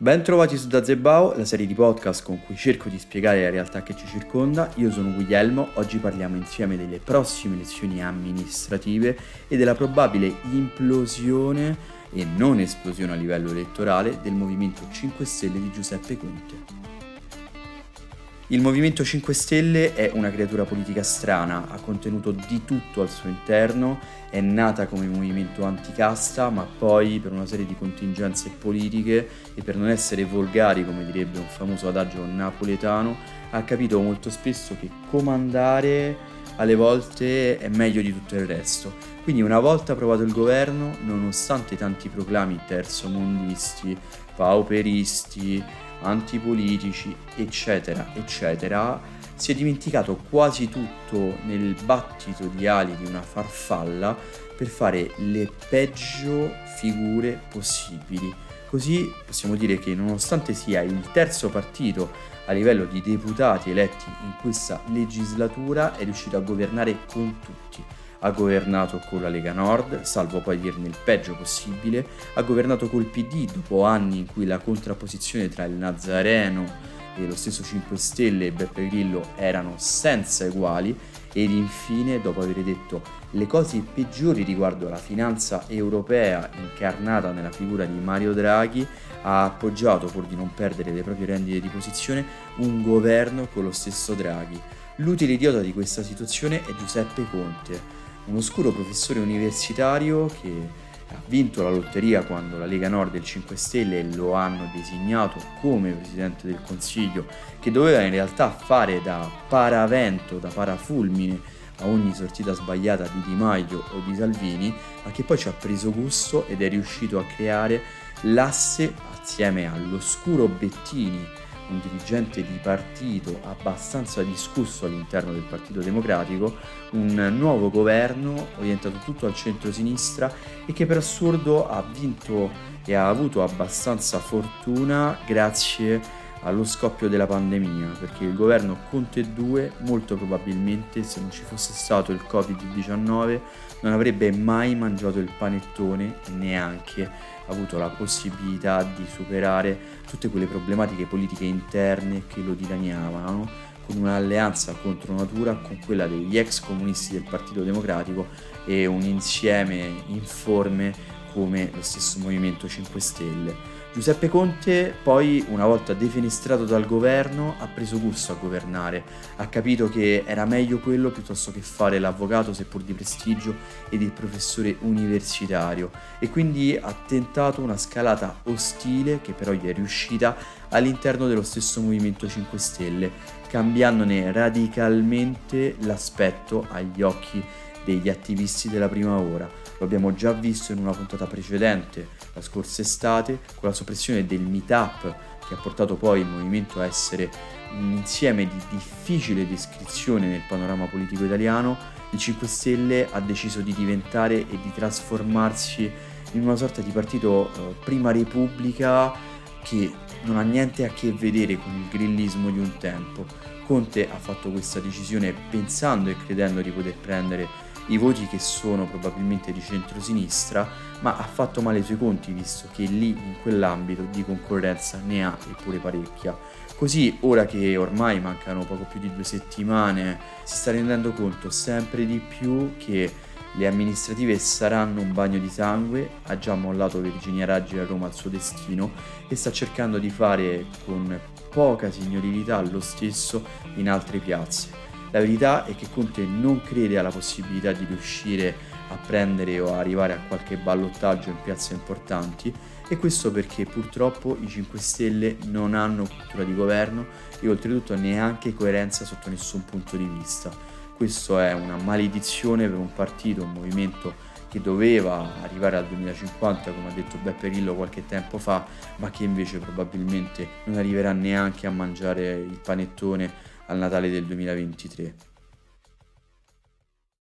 Ben trovati su Dazebao, la serie di podcast con cui cerco di spiegare la realtà che ci circonda. Io sono Guglielmo, oggi parliamo insieme delle prossime elezioni amministrative e della probabile implosione e non esplosione a livello elettorale del Movimento 5 Stelle di Giuseppe Conte. Il Movimento 5 Stelle è una creatura politica strana, ha contenuto di tutto al suo interno, è nata come movimento anticasta, ma poi per una serie di contingenze politiche e per non essere volgari, come direbbe un famoso adagio napoletano, ha capito molto spesso che comandare alle volte è meglio di tutto il resto. Quindi una volta approvato il governo, nonostante tanti proclami terzomondisti, pauperisti, antipolitici, eccetera, eccetera, si è dimenticato quasi tutto nel battito di ali di una farfalla per fare le peggio figure possibili. Così possiamo dire che nonostante sia il terzo partito a livello di deputati eletti in questa legislatura, è riuscito a governare con tutti ha governato con la Lega Nord, salvo poi dirne il peggio possibile, ha governato col PD dopo anni in cui la contrapposizione tra il Nazareno e lo stesso 5 Stelle e Beppe Grillo erano senza eguali ed infine, dopo aver detto le cose peggiori riguardo alla finanza europea incarnata nella figura di Mario Draghi, ha appoggiato, pur di non perdere le proprie rendite di posizione, un governo con lo stesso Draghi. L'utile idiota di questa situazione è Giuseppe Conte, un oscuro professore universitario che ha vinto la lotteria quando la Lega Nord e il 5 Stelle lo hanno designato come Presidente del Consiglio, che doveva in realtà fare da paravento, da parafulmine a ogni sortita sbagliata di Di Maio o di Salvini, ma che poi ci ha preso gusto ed è riuscito a creare l'asse assieme all'oscuro Bettini un dirigente di partito abbastanza discusso all'interno del Partito Democratico, un nuovo governo orientato tutto al centro-sinistra e che per assurdo ha vinto e ha avuto abbastanza fortuna grazie allo scoppio della pandemia, perché il governo Conte 2 molto probabilmente se non ci fosse stato il Covid-19 non avrebbe mai mangiato il panettone e neanche avuto la possibilità di superare tutte quelle problematiche politiche interne che lo dilaniavano con un'alleanza contro natura con quella degli ex comunisti del Partito Democratico e un insieme informe come lo stesso Movimento 5 Stelle. Giuseppe Conte poi, una volta defenestrato dal governo, ha preso gusto a governare, ha capito che era meglio quello piuttosto che fare l'avvocato seppur di prestigio ed il professore universitario. E quindi ha tentato una scalata ostile che però gli è riuscita all'interno dello stesso Movimento 5 Stelle, cambiandone radicalmente l'aspetto agli occhi degli attivisti della prima ora. Lo abbiamo già visto in una puntata precedente, la scorsa estate, con la soppressione del meetup che ha portato poi il movimento a essere un insieme di difficile descrizione nel panorama politico italiano, il 5 Stelle ha deciso di diventare e di trasformarsi in una sorta di partito eh, prima repubblica che non ha niente a che vedere con il grillismo di un tempo. Conte ha fatto questa decisione pensando e credendo di poter prendere i voti che sono probabilmente di centrosinistra, ma ha fatto male i suoi conti visto che lì in quell'ambito di concorrenza ne ha eppure parecchia. Così ora che ormai mancano poco più di due settimane si sta rendendo conto sempre di più che le amministrative saranno un bagno di sangue, ha già mollato Virginia Raggi a Roma al suo destino e sta cercando di fare con poca signorilità lo stesso in altre piazze. La verità è che Conte non crede alla possibilità di riuscire a prendere o arrivare a qualche ballottaggio in piazze importanti e questo perché purtroppo i 5 Stelle non hanno cultura di governo e oltretutto neanche coerenza sotto nessun punto di vista. Questo è una maledizione per un partito, un movimento che doveva arrivare al 2050, come ha detto Beppe Grillo qualche tempo fa, ma che invece probabilmente non arriverà neanche a mangiare il panettone al Natale del 2023.